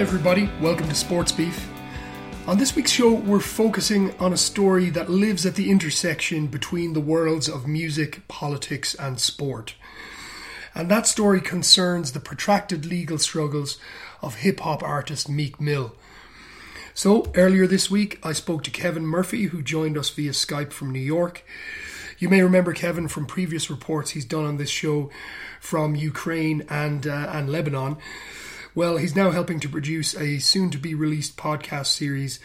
Everybody. Welcome to Sports Beef. On this week's show, we're focusing on a story that lives at the intersection between the worlds of music, politics, and sport. And that story concerns the protracted legal struggles of hip hop artist Meek Mill. So, earlier this week, I spoke to Kevin Murphy, who joined us via Skype from New York. You may remember Kevin from previous reports he's done on this show from Ukraine and, uh, and Lebanon. Well, he's now helping to produce a soon to be released podcast series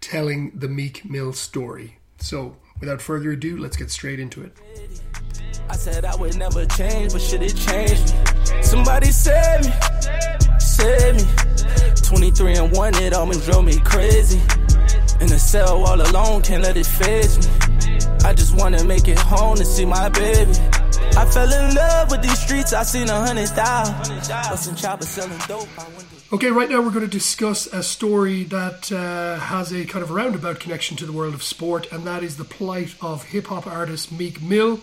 telling the Meek Mill story. So, without further ado, let's get straight into it. I said I would never change, but shit, it changed me. Somebody said me, said me. 23 and 1, it almost drove me crazy. In the cell all alone, can't let it faze me. I just wanna make it home to see my baby. I fell in love with these streets, I seen a hundred thousand. Okay, right now we're going to discuss a story that uh, has a kind of roundabout connection to the world of sport, and that is the plight of hip hop artist Meek Mill.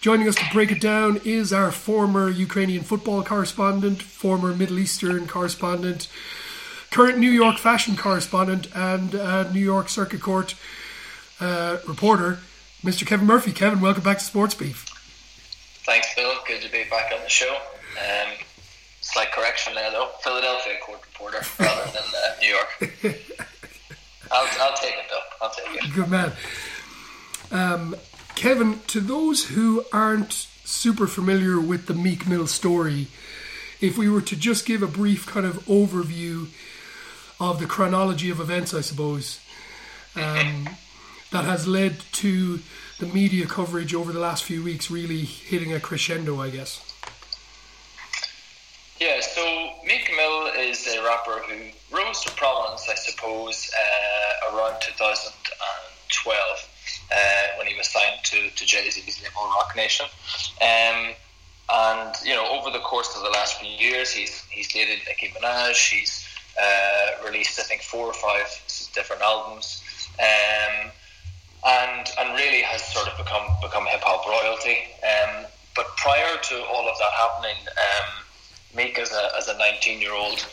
Joining us to break it down is our former Ukrainian football correspondent, former Middle Eastern correspondent, current New York fashion correspondent, and uh, New York Circuit Court uh, reporter, Mr. Kevin Murphy. Kevin, welcome back to Sports Beef. Thanks, Bill. Good to be back on the show. Um, slight correction there, though. Philadelphia court reporter rather than uh, New York. I'll, I'll take it, though. I'll take it. Good man. Um, Kevin, to those who aren't super familiar with the Meek Mill story, if we were to just give a brief kind of overview of the chronology of events, I suppose, um, that has led to the media coverage over the last few weeks really hitting a crescendo, I guess. Yeah, so Meek Mill is a rapper who rose to prominence, I suppose, uh, around 2012 uh, when he was signed to, to Jay Z's label Roc Nation. Um, and, you know, over the course of the last few years, he's, he's dated Nicki Minaj, he's uh, released, I think, four or five different albums. Um, and and really has sort of become become hip hop royalty. Um, but prior to all of that happening, um, Meek as a as a 19 year old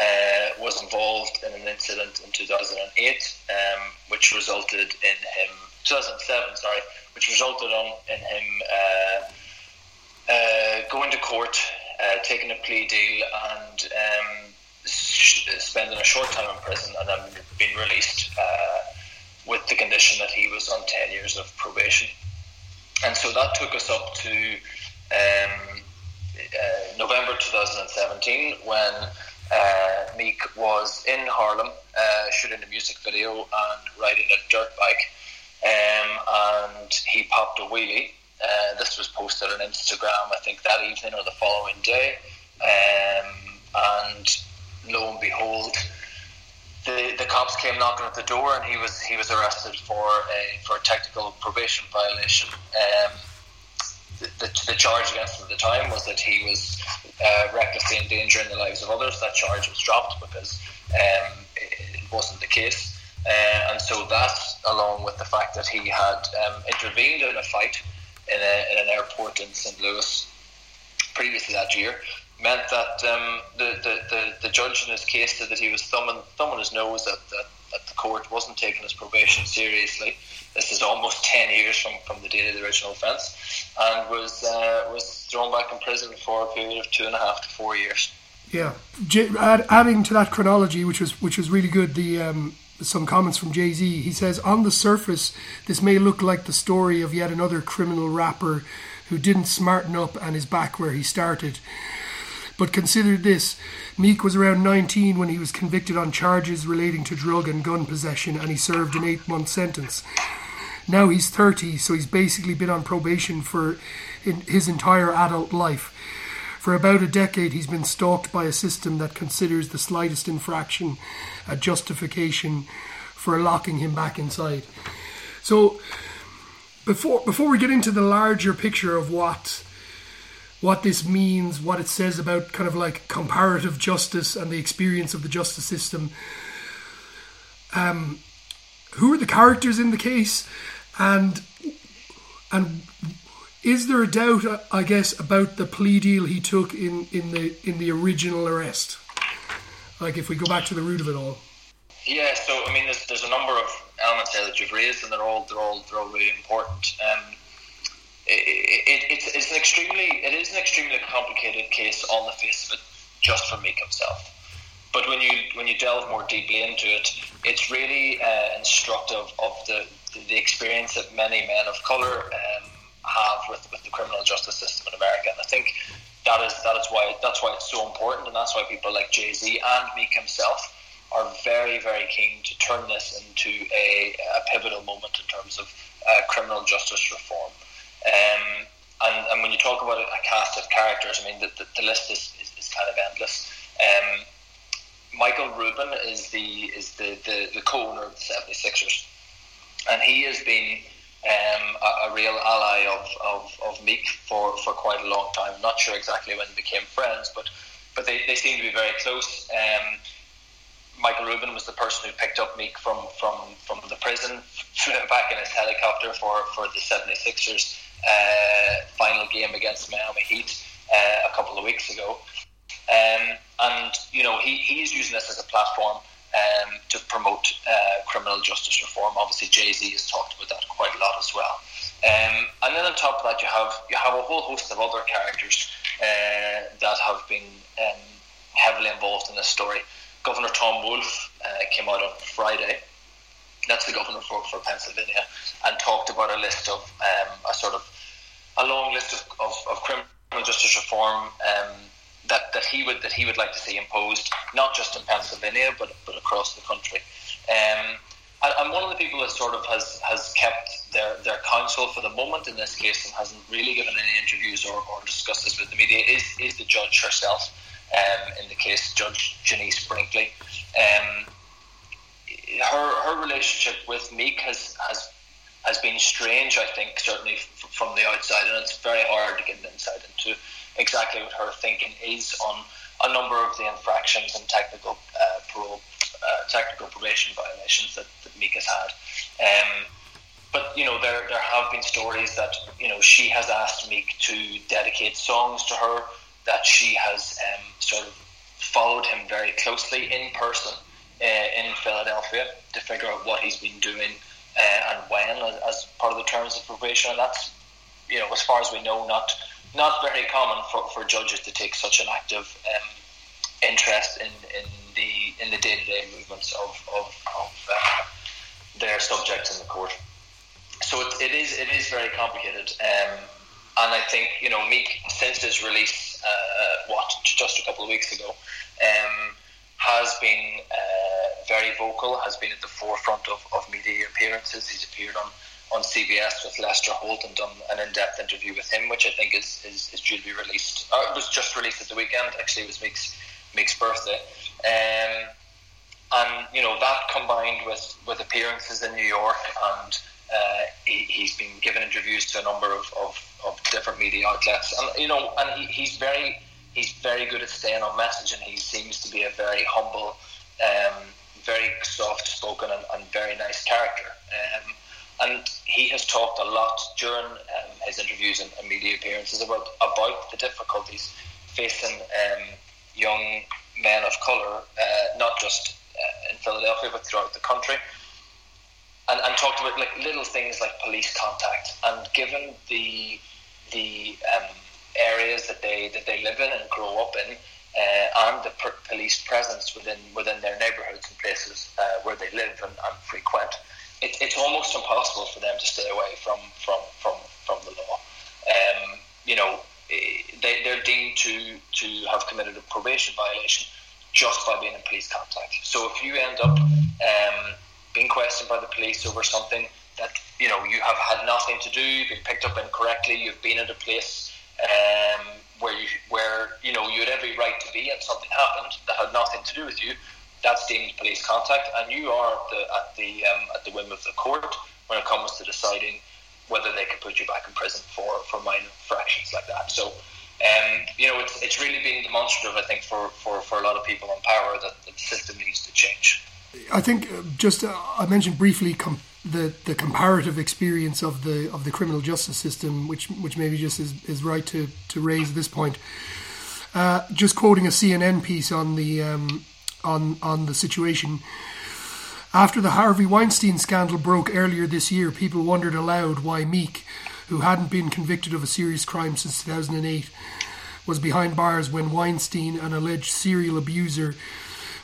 uh, was involved in an incident in 2008, um, which resulted in him 2007, sorry, which resulted on in him uh, uh, going to court, uh, taking a plea deal, and um, spending a short time in prison, and then being released uh, with the condition that he was on 10 years of probation. And so that took us up to um, uh, November 2017 when uh, Meek was in Harlem uh, shooting a music video and riding a dirt bike. Um, and he popped a wheelie. Uh, this was posted on Instagram, I think, that evening or the following day. Um, and lo and behold, the, the cops came knocking at the door, and he was he was arrested for a for a technical probation violation. Um, the, the, the, charge against him at the time was that he was uh, recklessly endangering the lives of others. That charge was dropped because um, it, it, wasn't the case, uh, and so that, along with the fact that he had um, intervened in a fight in, a, in an airport in St. Louis previously that year, meant that um, the, the, the, the, judge in his case said that he was thumbing, thumbing his nose at, the at the court, wasn't taking his probation seriously. This is almost 10 years from, from the date of the original offence, and was, uh, was thrown back in prison for a period of two and a half to four years. Yeah, add, adding to that chronology, which was which was really good. The um, some comments from Jay Z. He says, on the surface, this may look like the story of yet another criminal rapper who didn't smarten up and is back where he started. But consider this Meek was around 19 when he was convicted on charges relating to drug and gun possession, and he served an eight month sentence. Now he's 30, so he's basically been on probation for his entire adult life. For about a decade, he's been stalked by a system that considers the slightest infraction a justification for locking him back inside. So, before before we get into the larger picture of what what this means, what it says about kind of like comparative justice and the experience of the justice system. Um, who are the characters in the case, and and is there a doubt, I guess, about the plea deal he took in, in the in the original arrest? Like if we go back to the root of it all. Yeah, so I mean, there's, there's a number of elements there that you've raised, and they're all they're all they're all really important. Um, it, it, it's, it's an extremely it is an extremely complicated case on the face of it, just for Meek himself. But when you when you delve more deeply into it, it's really uh, instructive of the, the experience that many men of color um, have with, with the criminal justice system in America. And I think that is that is why that's why it's so important, and that's why people like Jay Z and Meek himself are very very keen to turn this into a, a pivotal moment in terms of uh, criminal justice reform. Um, and, and when you talk about a, cast of characters, I mean the, the, the list is, is, is, kind of endless. Um, Michael Rubin is the is the, the, the co-owner of the 76ers, and he has been um, a, a, real ally of, of, of Meek for, for quite a long time. Not sure exactly when they became friends, but but they, they seem to be very close. Um, Michael Rubin was the person who picked up Meek from, from, from the prison, back in his helicopter for, for the 76ers uh, final game against Miami Heat uh, a couple of weeks ago. Um, and, you know, he, he's using this as a platform um, to promote uh, criminal justice reform. Obviously, Jay Z has talked about that quite a lot as well. Um, and then on top of that, you have you have a whole host of other characters uh, that have been um, heavily involved in this story. Governor Tom Wolf uh, came out on Friday. That's the governor for, for Pennsylvania, and talked about a list of um, a sort of a long list of, of, of criminal justice reform um, that, that he would that he would like to see imposed, not just in Pennsylvania but but across the country. Um, and, one of the people that sort of has, has kept their, their counsel for the moment in this case and hasn't really given any interviews or, or discussed this with the media is, is the judge herself. Um, in the case, Judge Genece Brinkley. Um, her her relationship with Meek has has has been strange. I think certainly f- from the outside, and it's very hard to get an insight into exactly what her thinking is on a number of the infractions and technical uh, parole, uh, technical probation violations that, that Meek has had. Um, but you know, there there have been stories that you know she has asked Meek to dedicate songs to her. That she has um, sort of followed him very closely in person uh, in Philadelphia to figure out what he's been doing uh, and when as, part of the terms of probation. And that's you know, as far as we know, not not very common for, for judges to take such an active um, interest in, in the in the day to day movements of of, of uh, their subjects in the court. So it, it is it is very complicated, um, and I think you know Meek since his release, uh, what just a couple of weeks ago, um, has been uh, very vocal, has been at the forefront of, of media appearances. He's appeared on on CBS with Lester Holt and done an in-depth interview with him, which I think is, is, is due to be released. Uh, it was just released at the weekend. Actually, it was Meek's, Meek's birthday. Um, and you know that combined with, with appearances in New York, and uh, he, has been given interviews to a number of, of, of, different media outlets, and you know, and he, he's very he's very good at staying on message, and he seems to be a very humble, um, very soft spoken, and, and, very nice character. Um, and he has talked a lot during um, his interviews and, and, media appearances about about the difficulties facing um, young men of colour, uh, not just uh, in Philadelphia but throughout the country. And, and talked about like little things like police contact. And given the the um, areas that they that they live in and grow up in, uh, and the per- police presence within within their neighbourhoods and places uh, where they live and, and frequent, it, it's almost impossible for them to stay away from from from, from the law. Um, you know, eh, they, they're deemed to to have committed a probation violation just by being in police contact. So if you end up um, being questioned by the police over something that you know you have had nothing to do, been picked up incorrectly, you've been at a place um, where you where you know you had every right to be, and something happened that had nothing to do with you, that's deemed police contact, and you are at the at the, um, at the whim of the court when it comes to deciding whether they can put you back in prison for, for minor infractions like that. So, um, you know, it's, it's really been demonstrative, I think, for, for, for a lot of people in power that the system needs to change. I think uh, just uh, I mentioned briefly com- the the comparative experience of the of the criminal justice system, which which maybe just is, is right to, to raise this point. Uh, just quoting a CNN piece on the um, on on the situation. After the Harvey Weinstein scandal broke earlier this year, people wondered aloud why Meek, who hadn't been convicted of a serious crime since 2008, was behind bars when Weinstein, an alleged serial abuser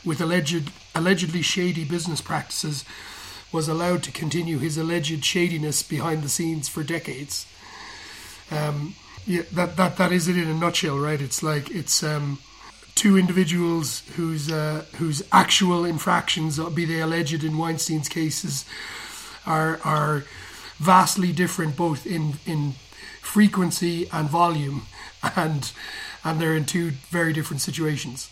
with alleged allegedly shady business practices, was allowed to continue his alleged shadiness behind the scenes for decades. Um, yeah, that, that that is it in a nutshell, right? It's like it's um, two individuals whose uh, whose actual infractions, be they alleged in Weinstein's cases, are are vastly different both in in frequency and volume, and and they're in two very different situations.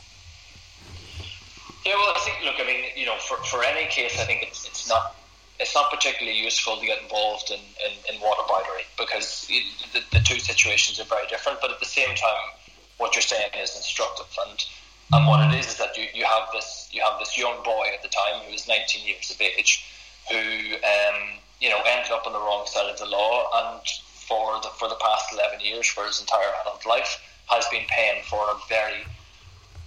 Yeah, well, I think look, I mean, you know, for, for any case, I think it's not it's not particularly useful to get involved in, in, in waterboarding because it, the, the two situations are very different. But at the same time, what you're saying is instructive, and and what it is is that you, you have this you have this young boy at the time who was 19 years of age, who um, you know ended up on the wrong side of the law, and for the for the past 11 years, for his entire adult life, has been paying for a very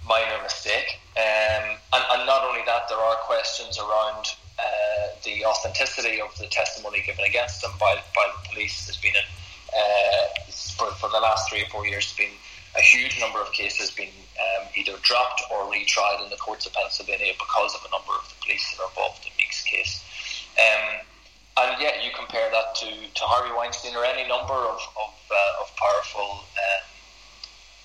minor mistake. Um, and, and not only that, there are questions around uh, the authenticity of the testimony given against them by, by the police. There's been, uh, for, for the last three or four years, been a huge number of cases being um, either dropped or retried in the courts of Pennsylvania because of a number of the police that are involved in Meek's case. Um, and yet, you compare that to, to Harvey Weinstein or any number of, of, uh, of powerful um,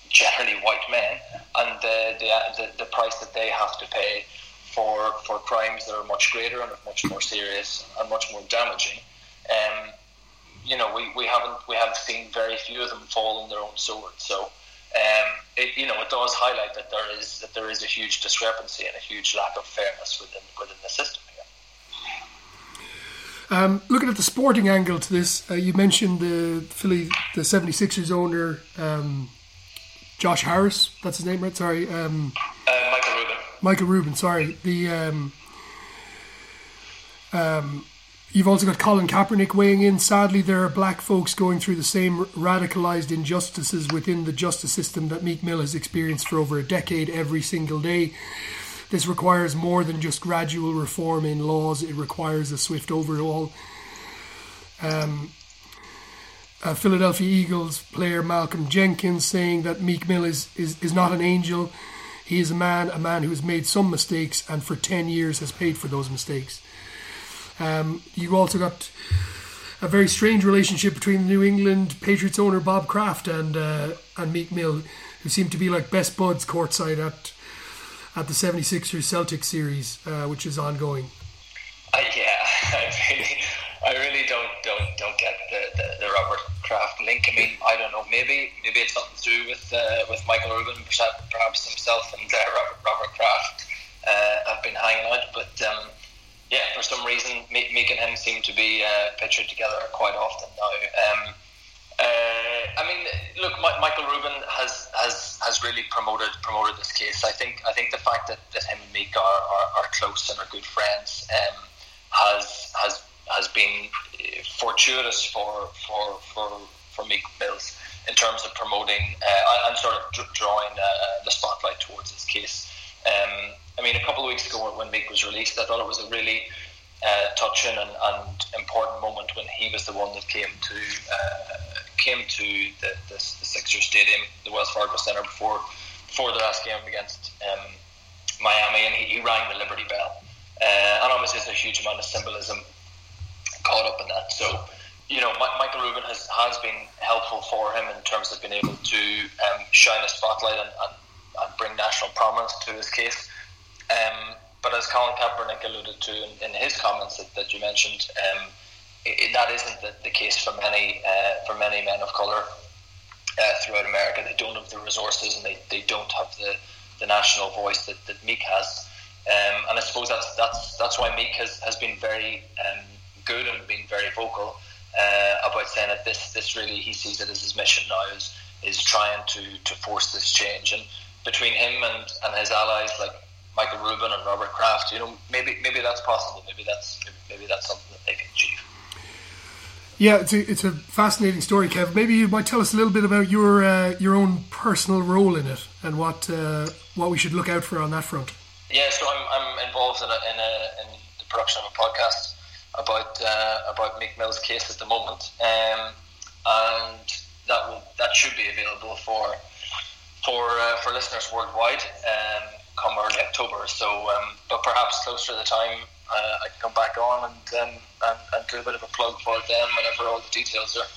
generally white men, and the, the, the, the price that they have to pay for for crimes that are much greater and much more serious and much more damaging. Um, you know, we, we haven't we have seen very few of them fall on their own sword. So, um, it you know it does highlight that there is that there is a huge discrepancy and a huge lack of fairness within within the system. Um, looking at the sporting angle to this, uh, you mentioned the Philly, the 76ers owner, um, Josh Harris, that's his name, right? Sorry. Um, uh, Michael Rubin. Sorry. The um, um, You've also got Colin Kaepernick weighing in. Sadly, there are black folks going through the same radicalised injustices within the justice system that Meek Mill has experienced for over a decade every single day. This requires more than just gradual reform in laws, it requires a swift overhaul. Um, Philadelphia Eagles player Malcolm Jenkins saying that Meek Mill is, is, is not an angel. He is a man, a man who has made some mistakes and for 10 years has paid for those mistakes. Um, you also got a very strange relationship between the New England Patriots owner Bob Kraft and uh, and Meek Mill, who seem to be like best buds courtside at at the 76ers Celtics series, uh, which is ongoing. Uh, yeah, I Link. I don't know. Maybe maybe it's something to do with uh, with Michael Rubin, perhaps himself and uh, Robert, Robert Kraft uh, have been hanging out. But um, yeah, for some reason, Meek and him seem to be uh, pictured together quite often now. Um, uh, I mean, look, Michael Rubin has, has has really promoted promoted this case. I think I think the fact that, that him and Meek are, are, are close and are good friends um, has has has been uh, fortuitous for for for for Meek Mills in terms of promoting uh, and sort of drawing uh, the spotlight towards his case. Um, I mean, a couple of weeks ago when Meek was released, I thought it was a really uh, touching and, and, important moment when he was the one that came to uh, came to the, the, the Sixers Stadium, the Wells Fargo Center before before the last game against um, Miami, and he, he, rang the Liberty Bell. Uh, and obviously, there's a huge amount of symbolism caught up in that. So, you know, Michael Rubin has, has been helpful for him in terms of being able to um, shine a spotlight and, and, and, bring national prominence to his case. Um, but as Colin Kaepernick alluded to in, in his comments that, that you mentioned, um, it, that isn't the, the, case for many uh, for many men of color uh, throughout America. They don't have the resources and they, they don't have the, the national voice that, that Meek has. Um, and I suppose that's that's that's why Meek has, has been very um, good and been very vocal uh, about saying that this this really he sees it as his mission now is is trying to, to force this change and between him and, and his allies like Michael Rubin and Robert Kraft, you know, maybe maybe that's possible. Maybe that's maybe that's something that they can achieve. Yeah, it's a, it's a fascinating story, Kev. Maybe you might tell us a little bit about your uh, your own personal role in it and what uh, what we should look out for on that front. Yeah, so I'm, I'm involved in, a, in, a, in the production of a podcast about uh, about Meek Mill's case at the moment, um, and that will that should be available for for uh, for listeners worldwide um, come early October. So, um, but perhaps closer to the time, uh, I can come back on and, um, and and do a bit of a plug for them whenever all the details are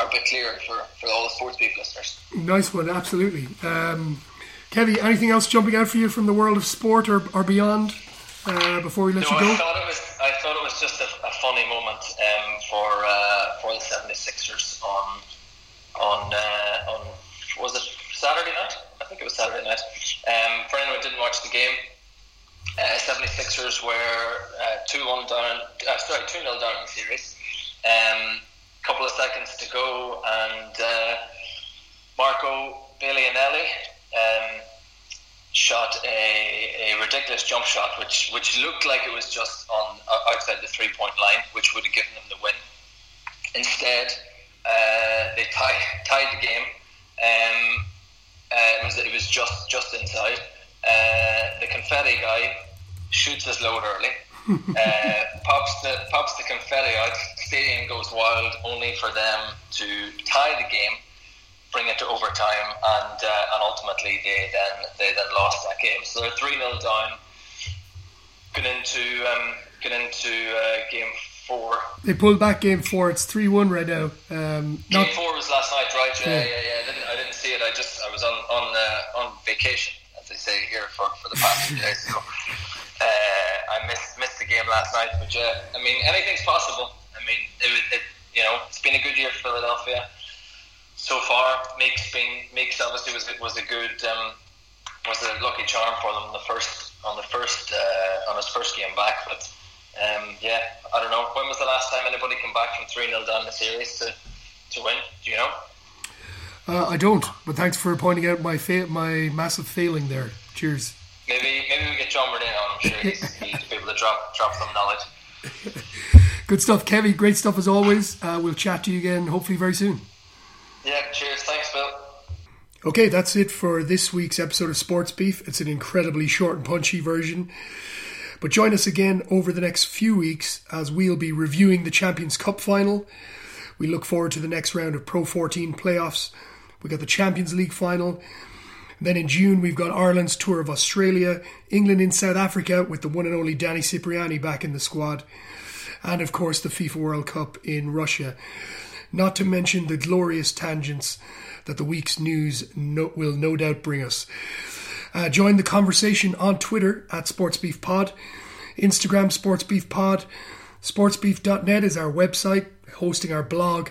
are a bit clearer for, for all the sports beef listeners. Nice one, absolutely. Um, Kevin, anything else jumping out for you from the world of sport or, or beyond uh, before we let no, you go? I thought it was, I thought it was just a, a funny moment um, for uh, for the 76ers on, on, uh, on, was it Saturday night? I think it was Saturday night. Um, for anyone who didn't watch the game, uh, 76ers were uh, 2 1 down, uh, sorry, 2 0 down in the series. Um, couple of seconds to go, and uh, Marco Belinelli um, shot a, a ridiculous jump shot, which which looked like it was just on outside the three point line, which would have given them the win. Instead, uh, they tie, tied the game. Um, uh, it was it was just just inside. Uh, the confetti guy shoots his load early uh, pops the pops the confetti out. Stadium goes wild, only for them to tie the game, bring it to overtime, and uh, and ultimately they then they then lost that game. So they're three 0 down. Get into um, get into uh, game four. They pulled back game four. It's three one right now. Um, game four was last night, right? Yeah, yeah, yeah. yeah. I, didn't, I didn't see it. I just I was on on uh, on vacation, as they say here, for, for the past few days. So uh, I missed missed the game last night, but yeah, I mean anything's possible. I mean, it, it you know it's been a good year for Philadelphia so far. Meek's obviously was was a good um, was a lucky charm for them on the first on the first uh, on his first game back, but. Um, yeah, I don't know. When was the last time anybody came back from 3 0 down the series to, to win? Do you know? Uh, I don't, but thanks for pointing out my fa- my massive failing there. Cheers. Maybe maybe we get John Burnett on. I'm sure he's, he'd be able to drop drop some knowledge. Good stuff, Kevin. Great stuff as always. Uh, we'll chat to you again hopefully very soon. Yeah, cheers. Thanks, Bill. Okay, that's it for this week's episode of Sports Beef. It's an incredibly short and punchy version. But join us again over the next few weeks as we'll be reviewing the Champions Cup final. We look forward to the next round of Pro 14 playoffs. We got the Champions League final then in June, we've got Ireland's tour of Australia, England in South Africa with the one and only Danny Cipriani back in the squad, and of course the FIFA World Cup in Russia. Not to mention the glorious tangents that the week's news no, will no doubt bring us. Uh, join the conversation on Twitter at SportsBeefPod, Instagram SportsBeefPod, SportsBeef.net is our website, hosting our blog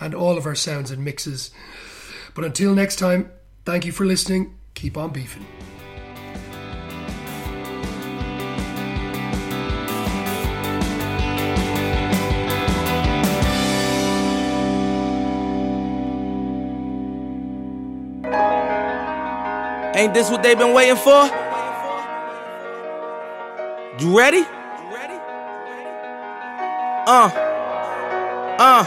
and all of our sounds and mixes. But until next time, Thank you for listening. Keep on beefing. Ain't this what they've been waiting for? You ready? Uh. Uh.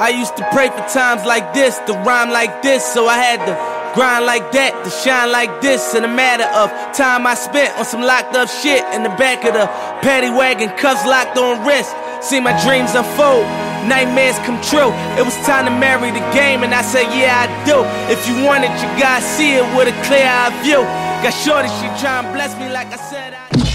I used to pray for times like this, to rhyme like this, so I had to grind like that, to shine like this. In a matter of time I spent on some locked up shit in the back of the paddy wagon, cuffs locked on wrist. See my dreams unfold, nightmares come true. It was time to marry the game, and I said, Yeah, I do. If you want it, you gotta see it with a clear eye view. Got shorty, she try and bless me like I said I